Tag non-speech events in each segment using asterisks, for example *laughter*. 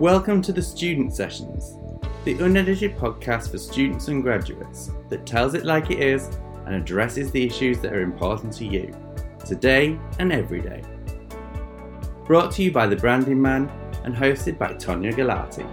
Welcome to the Student Sessions, the unedited podcast for students and graduates that tells it like it is and addresses the issues that are important to you, today and every day. Brought to you by The Branding Man and hosted by Tonia Galati.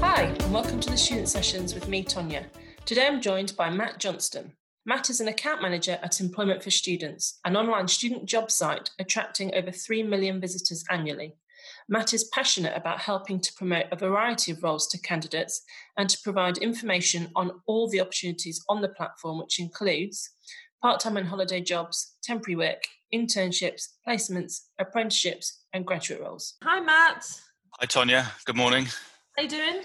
Hi, and welcome to the Student Sessions with me, Tonia. Today I'm joined by Matt Johnston. Matt is an account manager at Employment for Students, an online student job site attracting over 3 million visitors annually. Matt is passionate about helping to promote a variety of roles to candidates and to provide information on all the opportunities on the platform, which includes part time and holiday jobs, temporary work, internships, placements, apprenticeships, and graduate roles. Hi, Matt. Hi, Tonia. Good morning. How are you doing?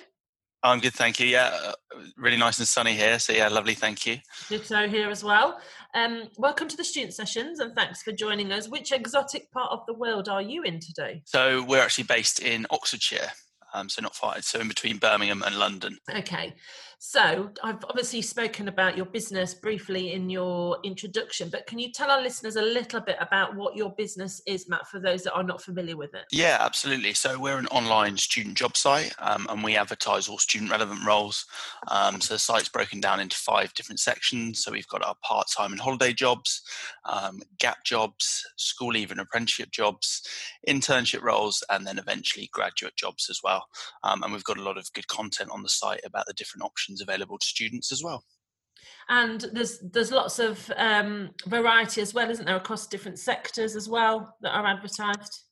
I'm good, thank you. Yeah, uh, really nice and sunny here. So yeah, lovely. Thank you. Ditto here as well. Um, welcome to the student sessions, and thanks for joining us. Which exotic part of the world are you in today? So we're actually based in Oxfordshire, um, so not far. So in between Birmingham and London. Okay. So I've obviously spoken about your business briefly in your introduction, but can you tell our listeners a little bit about what your business is, Matt, for those that are not familiar with it? Yeah, absolutely. So we're an online student job site, um, and we advertise all student relevant roles. Um, so the site's broken down into five different sections. So we've got our part-time and holiday jobs, um, gap jobs, school leave and apprenticeship jobs, internship roles, and then eventually graduate jobs as well. Um, and we've got a lot of good content on the site about the different options available to students as well. And there's there's lots of um, variety as well, isn't there, across different sectors as well that are advertised?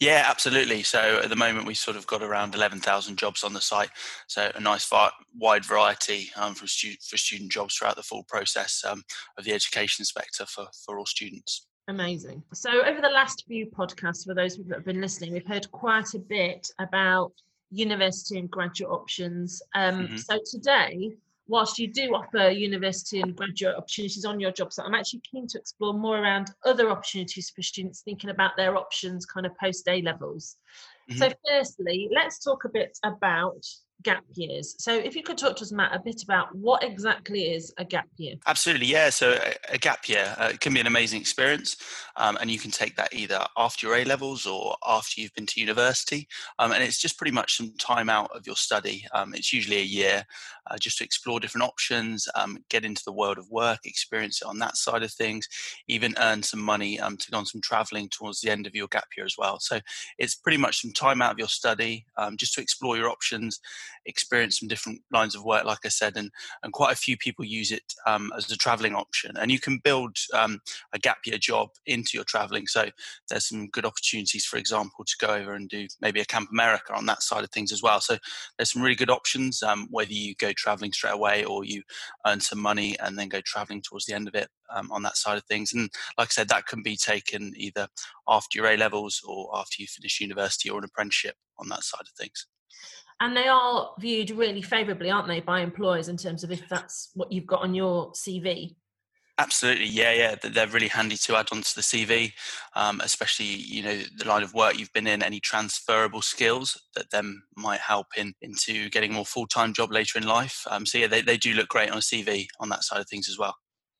Yeah, absolutely. So at the moment, we've sort of got around 11,000 jobs on the site. So a nice far, wide variety um, for, student, for student jobs throughout the full process um, of the education sector for, for all students. Amazing. So over the last few podcasts, for those people that have been listening, we've heard quite a bit about university and graduate options. Um, mm-hmm. So today, whilst you do offer university and graduate opportunities on your job site, I'm actually keen to explore more around other opportunities for students thinking about their options kind of post A levels. Mm-hmm. So, firstly, let's talk a bit about gap years. So, if you could talk to us, Matt, a bit about what exactly is a gap year. Absolutely, yeah. So, a, a gap year uh, can be an amazing experience, um, and you can take that either after your A levels or after you've been to university. Um, and it's just pretty much some time out of your study. Um, it's usually a year uh, just to explore different options, um, get into the world of work, experience it on that side of things, even earn some money um, to go on some traveling towards the end of your gap year as well. So, it's pretty much some time out of your study um, just to explore your options experience some different lines of work, like I said, and, and quite a few people use it um, as a traveling option. And you can build um, a gap year job into your traveling. So there's some good opportunities, for example, to go over and do maybe a Camp America on that side of things as well. So there's some really good options, um, whether you go traveling straight away or you earn some money and then go traveling towards the end of it um, on that side of things. And like I said, that can be taken either after your A levels or after you finish university or an apprenticeship on that side of things and they are viewed really favourably, aren't they, by employers in terms of if that's what you've got on your CV? Absolutely, yeah, yeah. They're really handy to add onto the CV, um, especially you know the line of work you've been in. Any transferable skills that then might help in into getting a more full time job later in life. Um, so yeah, they, they do look great on a CV on that side of things as well.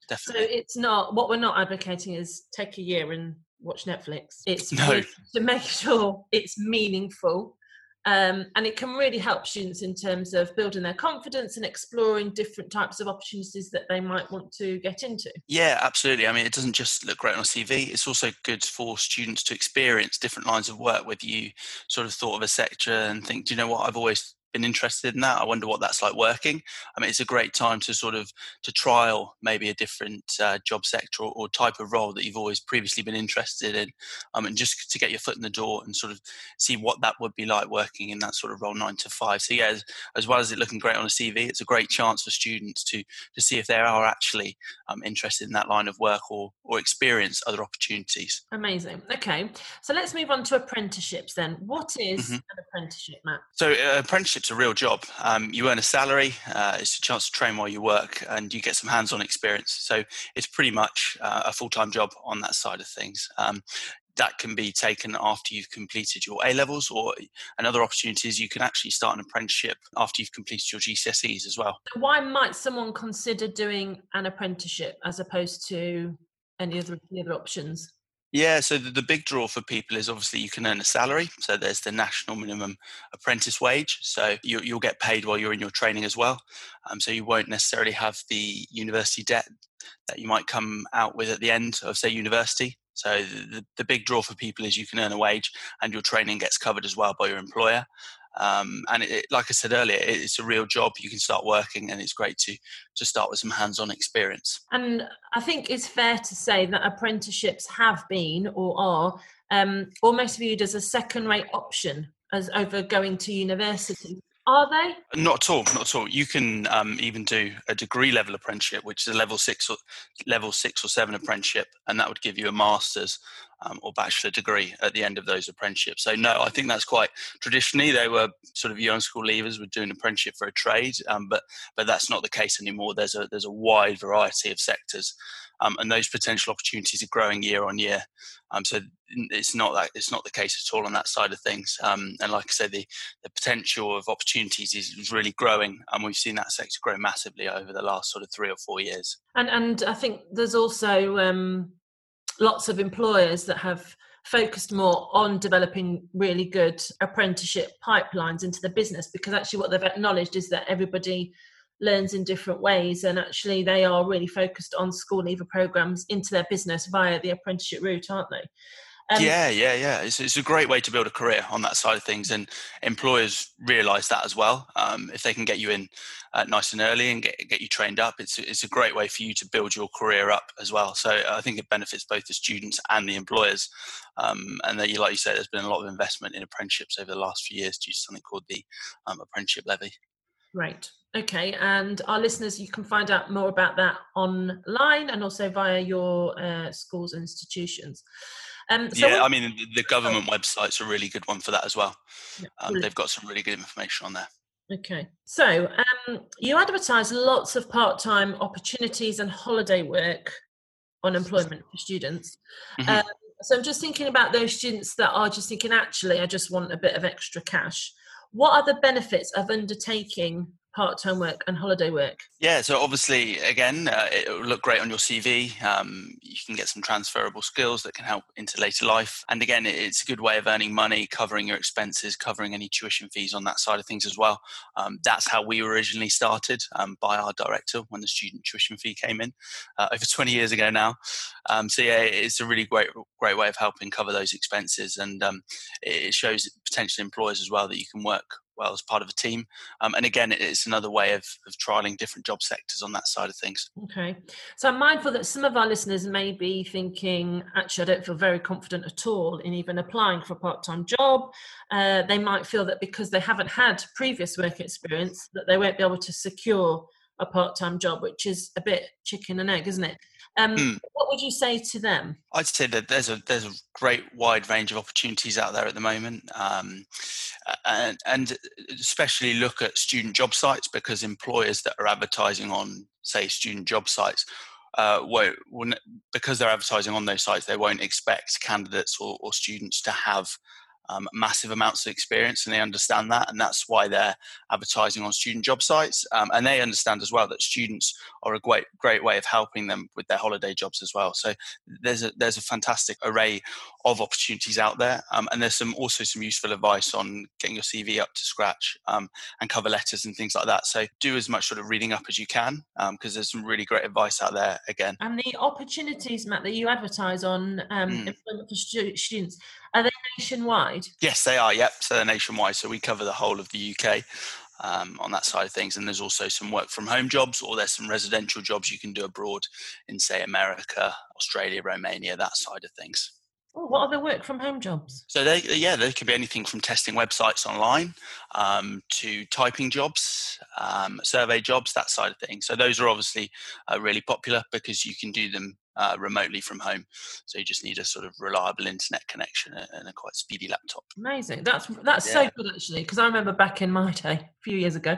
Definitely. So it's not what we're not advocating is take a year and watch Netflix. It's *laughs* no. to make sure it's meaningful um, and it can really help students in terms of building their confidence and exploring different types of opportunities that they might want to get into. Yeah, absolutely. I mean, it doesn't just look great on a CV, it's also good for students to experience different lines of work, whether you sort of thought of a sector and think, do you know what, I've always been interested in that. I wonder what that's like working. I mean, it's a great time to sort of to trial maybe a different uh, job sector or, or, type of role that you've always previously been interested in, um, and just to get your foot in the door and sort of see what that would be like working in that sort of role nine to five. So yeah, as, as well as it looking great on a CV, it's a great chance for students to to see if they are actually um, interested in that line of work or or experience other opportunities. Amazing. Okay, so let's move on to apprenticeships then. What is mm-hmm. an apprenticeship, Matt? So uh, apprenticeship apprenticeship's a real job. Um, you earn a salary, uh, it's a chance to train while you work, and you get some hands on experience. So it's pretty much uh, a full time job on that side of things. Um, that can be taken after you've completed your A levels, or another opportunity is you can actually start an apprenticeship after you've completed your GCSEs as well. Why might someone consider doing an apprenticeship as opposed to any other the other options? Yeah, so the, the, big draw for people is obviously you can earn a salary. So there's the national minimum apprentice wage. So you, will get paid while you're in your training as well. Um, so you won't necessarily have the university debt that you might come out with at the end of, say, university. So the, the big draw for people is you can earn a wage and your training gets covered as well by your employer. Um, and it, like I said earlier, it's a real job. You can start working, and it's great to to start with some hands-on experience. And I think it's fair to say that apprenticeships have been or are um, almost viewed as a second-rate option as over going to university. Are they? Not at all. Not at all. You can um, even do a degree level apprenticeship, which is a level six or level six or seven apprenticeship, and that would give you a master's um, or bachelor degree at the end of those apprenticeships. So no, I think that's quite traditionally they were sort of young school leavers were doing apprenticeship for a trade, um, but but that's not the case anymore. There's a there's a wide variety of sectors um, and those potential opportunities are growing year on year. Um, so it's not that it's not the case at all on that side of things. Um, and like I said, the the potential of opportunities is, is really growing, and we've seen that sector grow massively over the last sort of three or four years. And and I think there's also um, lots of employers that have focused more on developing really good apprenticeship pipelines into the business because actually what they've acknowledged is that everybody learns in different ways and actually they are really focused on school leaver programs into their business via the apprenticeship route aren't they? Um, yeah yeah yeah. It's, it's a great way to build a career on that side of things and employers realize that as well. Um, if they can get you in uh, nice and early and get, get you trained up it's, it's a great way for you to build your career up as well. So i think it benefits both the students and the employers. Um, and that you like you said there's been a lot of investment in apprenticeships over the last few years due to something called the um, apprenticeship levy Right. Okay. And our listeners, you can find out more about that online and also via your uh, schools and institutions. Um, so yeah, I mean, the government website's a really good one for that as well. Yeah, um, they've got some really good information on there. Okay. So um, you advertise lots of part time opportunities and holiday work on employment for students. Mm-hmm. Um, so I'm just thinking about those students that are just thinking, actually, I just want a bit of extra cash. What are the benefits of undertaking part-time work and holiday work? Yeah, so obviously, again, uh, it will look great on your CV. Um, you can get some transferable skills that can help into later life. And again, it's a good way of earning money, covering your expenses, covering any tuition fees on that side of things as well. Um, that's how we originally started um, by our director when the student tuition fee came in uh, over 20 years ago now. Um, so yeah, it's a really great, great way of helping cover those expenses, and um, it shows potential employers as well that you can work well as part of a team. Um, and again, it's another way of, of trialing different job sectors on that side of things. Okay. So I'm mindful that some of our listeners may be thinking, actually, I don't feel very confident at all in even applying for a part time job. Uh, they might feel that because they haven't had previous work experience, that they won't be able to secure a part-time job, which is a bit chicken and egg, isn't it? Um, mm. What would you say to them? I'd say that there's a there's a great wide range of opportunities out there at the moment, um, and, and especially look at student job sites because employers that are advertising on, say, student job sites uh, won't, won't, because they're advertising on those sites, they won't expect candidates or, or students to have um, massive amounts of experience and they understand that and that's why they're advertising on student job sites um, and they understand as well that students are a great great way of helping them with their holiday jobs as well. So there's a there's a fantastic array of opportunities out there um, and there's some also some useful advice on getting your cv up to scratch um, and cover letters and things like that. So do as much sort of reading up as you can because um, there's some really great advice out there again. And the opportunities matt that you advertise on um, mm. employment for stu- students are they nationwide? Yes, they are. Yep, so they're nationwide. So we cover the whole of the UK. Um, on that side of things. And there's also some work from home jobs, or there's some residential jobs you can do abroad in, say, America, Australia, Romania, that side of things. Oh, what are the work from home jobs? So they, yeah, they can be anything from testing websites online um, to typing jobs, um, survey jobs, that side of things. So those are obviously uh, really popular because you can do them uh, remotely from home. So you just need a sort of reliable internet connection and a quite speedy laptop. Amazing. That's that's yeah. so good actually, because I remember back in my day, a few years ago,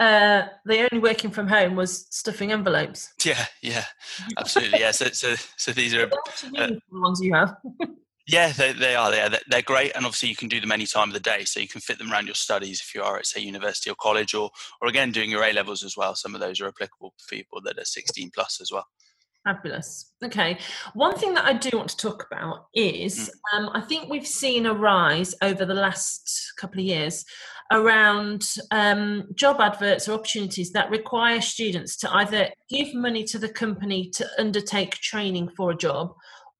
uh, the only working from home was stuffing envelopes. *laughs* Yeah, yeah, *laughs* absolutely. yeah. So so so these are uh, the ones you have. *laughs* Yeah, they, they are. They're, they're great. And obviously, you can do them any time of the day. So you can fit them around your studies if you are at, say, university or college, or, or again, doing your A levels as well. Some of those are applicable for people that are 16 plus as well. Fabulous. Okay. One thing that I do want to talk about is Mm. um, I think we've seen a rise over the last couple of years around um, job adverts or opportunities that require students to either give money to the company to undertake training for a job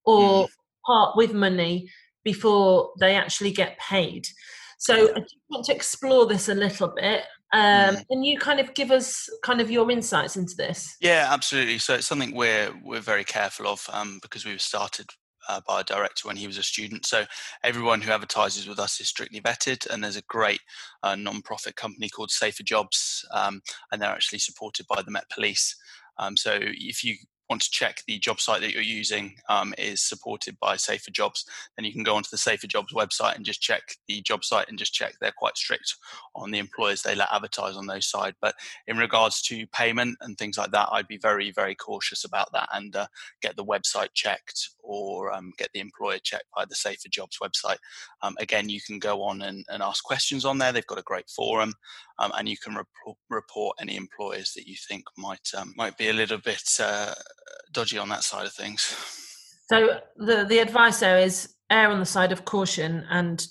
or part with money before they actually get paid. So I just want to explore this a little bit. Um. Can you kind of give us kind of your insights into this? Yeah, absolutely. So it's something we're we're very careful of um, because we were started uh, by a director when he was a student. So everyone who advertises with us is strictly vetted, and there's a great uh, non-profit company called Safer Jobs, um, and they're actually supported by the Met Police. Um, so if you want to check the job site that you're using um, is supported by Safer Jobs, then you can go onto the Safer Jobs website and just check the job site and just check they're quite strict on the employers they let advertise on those side. But in regards to payment and things like that, I'd be very, very cautious about that and uh, get the website checked or um, get the employer checked by the Safer Jobs website. Um, again, you can go on and, and, ask questions on there. They've got a great forum, um, and you can report, report, any employers that you think might um, might be a little bit uh, dodgy on that side of things. So the the advice there is err on the side of caution and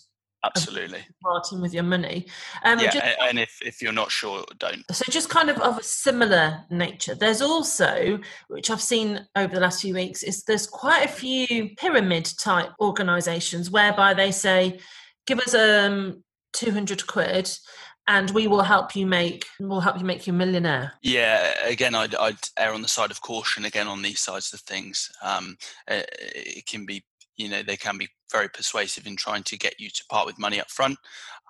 absolutely parting with your money. Um, yeah, just, and if if you're not sure, don't. So just kind of of a similar nature. There's also, which I've seen over the last few weeks, is there's quite a few pyramid type organisations whereby they say, give us um 200 quid and we will help you make we'll help you make you a millionaire. Yeah again I'd, I'd err on the side of caution again on these sides of things. Um, it, it can be you know they can be very persuasive in trying to get you to part with money up front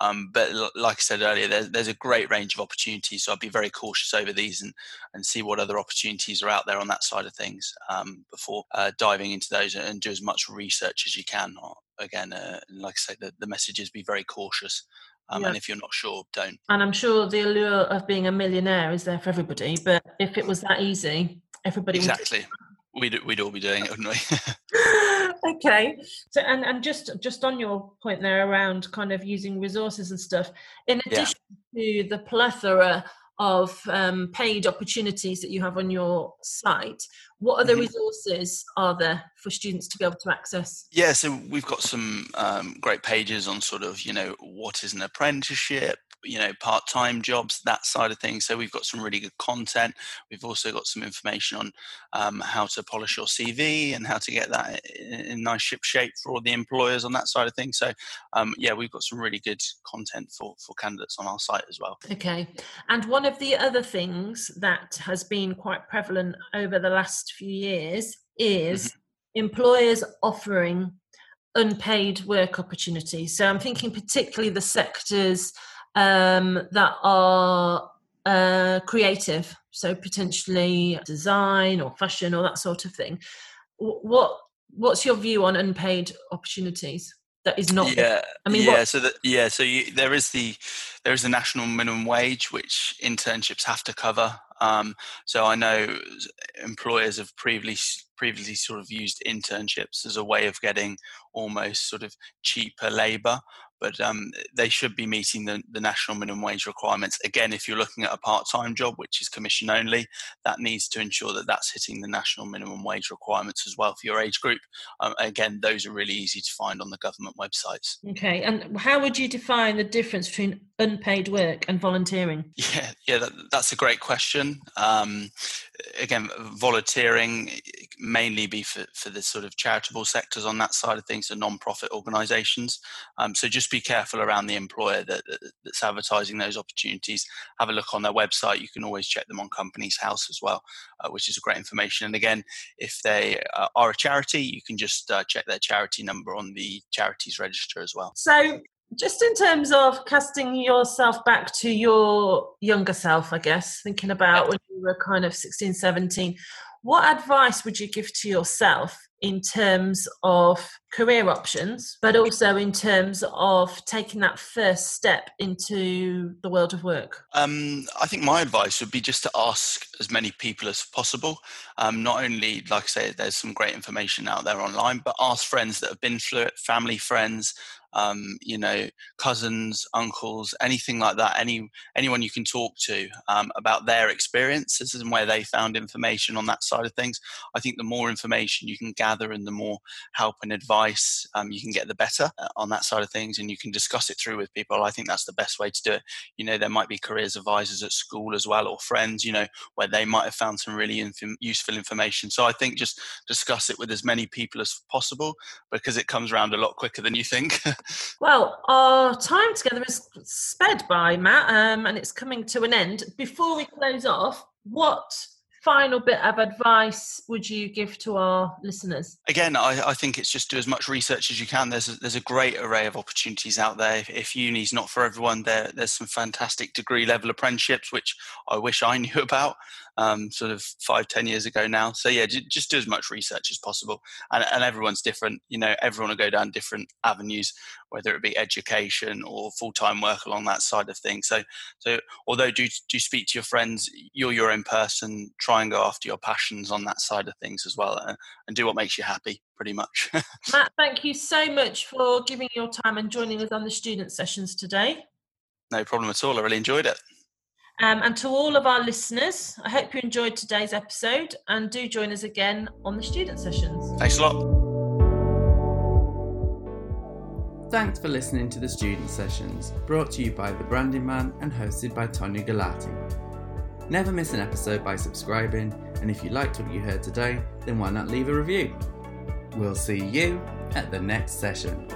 um, but like i said earlier there's, there's a great range of opportunities so i'd be very cautious over these and, and see what other opportunities are out there on that side of things um, before uh, diving into those and do as much research as you can again uh, like i say the, the message is be very cautious um. And if you're not sure, don't. And I'm sure the allure of being a millionaire is there for everybody. But if it was that easy, everybody exactly. Would... We'd, we'd all be doing it, wouldn't we? *laughs* *laughs* okay. So, and, and just just on your point there around kind of using resources and stuff, in addition yeah. to the plethora of um, paid opportunities that you have on your site, what other mm-hmm. resources are there for students to be able to access? Yeah, so we've got some um, great pages on sort of, you know, what is an apprenticeship, you know, part time jobs, that side of things. So we've got some really good content. We've also got some information on um, how to polish your CV and how to get that in, in nice ship shape for all the employers on that side of things. So, um, yeah, we've got some really good content for, for candidates on our site as well. Okay. And one of the other things that has been quite prevalent over the last few years is mm-hmm. employers offering unpaid work opportunities. So I'm thinking particularly the sectors um, that are uh, creative, so potentially design or fashion or that sort of thing. What what's your view on unpaid opportunities? That is not. Yeah, I mean, yeah. What? So that yeah, so you, there is the there is the national minimum wage which internships have to cover. Um, so I know employers have previously previously sort of used internships as a way of getting almost sort of cheaper labour but um, they should be meeting the, the, national minimum wage requirements. Again, if you're looking at a part-time job, which is commission only, that needs to ensure that that's hitting the national minimum wage requirements as well for your age group. Um, again, those are really easy to find on the government websites. Okay, and how would you define the difference between unpaid work and volunteering? *laughs* Yeah, yeah, that, that's a great question. Um, again, volunteering mainly be for, for the sort of charitable sectors on that side of things, so non-profit organisations. Um, so just be careful around the employer that, that, that's advertising those opportunities. Have a look on their website. You can always check them on Companies House as well, uh, which is great information. And again, if they uh, are a charity, you can just uh, check their charity number on the charities register as well. So just in terms of casting yourself back to your younger self, I guess, thinking about when you were kind of 16, 17, what advice would you give to yourself in terms of career options, but also in terms of taking that first step into the world of work? Um, I think my advice would be just to ask as many people as possible. Um, not only, like I say, there's some great information out there online, but ask friends that have been through it, family, friends, um, you know, cousins, uncles, anything like that. Any anyone you can talk to um, about their experiences and where they found information on that side of things. I think the more information you can gather and the more help and advice um, you can get, the better uh, on that side of things, and you can discuss it through with people. I think that's the best way to do it. You know, there might be careers advisors at school as well, or friends. You know, where they might have found some really inf- useful information. So I think just discuss it with as many people as possible because it comes around a lot quicker than you think. *laughs* well, our time together is sped by, Matt, um, and it's coming to an end. Before we close off, what final bit of advice would you give to our listeners? Again, I, I, think it's just do as much research as you can. There's a, there's a great array of opportunities out there. If, if uni's not for everyone, there there's some fantastic degree level apprenticeships which I wish I *laughs* knew about um, sort of five, ten years ago now. So yeah, j- just do as much research as possible. And, and everyone's different. You know, everyone will go down different avenues, whether it be education or full time work along that side of things. So so although do do speak to your friends, you're your own person. Try and go after your passions on that side of things as well, and, and do what makes you happy. Pretty much. *laughs* Matt, thank you so much for giving your time and joining us on the student sessions today. No problem at all. I really enjoyed it. Um, and to all of our listeners, I hope you enjoyed today's episode and do join us again on the student sessions. Thanks a lot. Thanks for listening to the student sessions, brought to you by The Branding Man and hosted by Tonia Galati. Never miss an episode by subscribing, and if you liked what you heard today, then why not leave a review? We'll see you at the next session.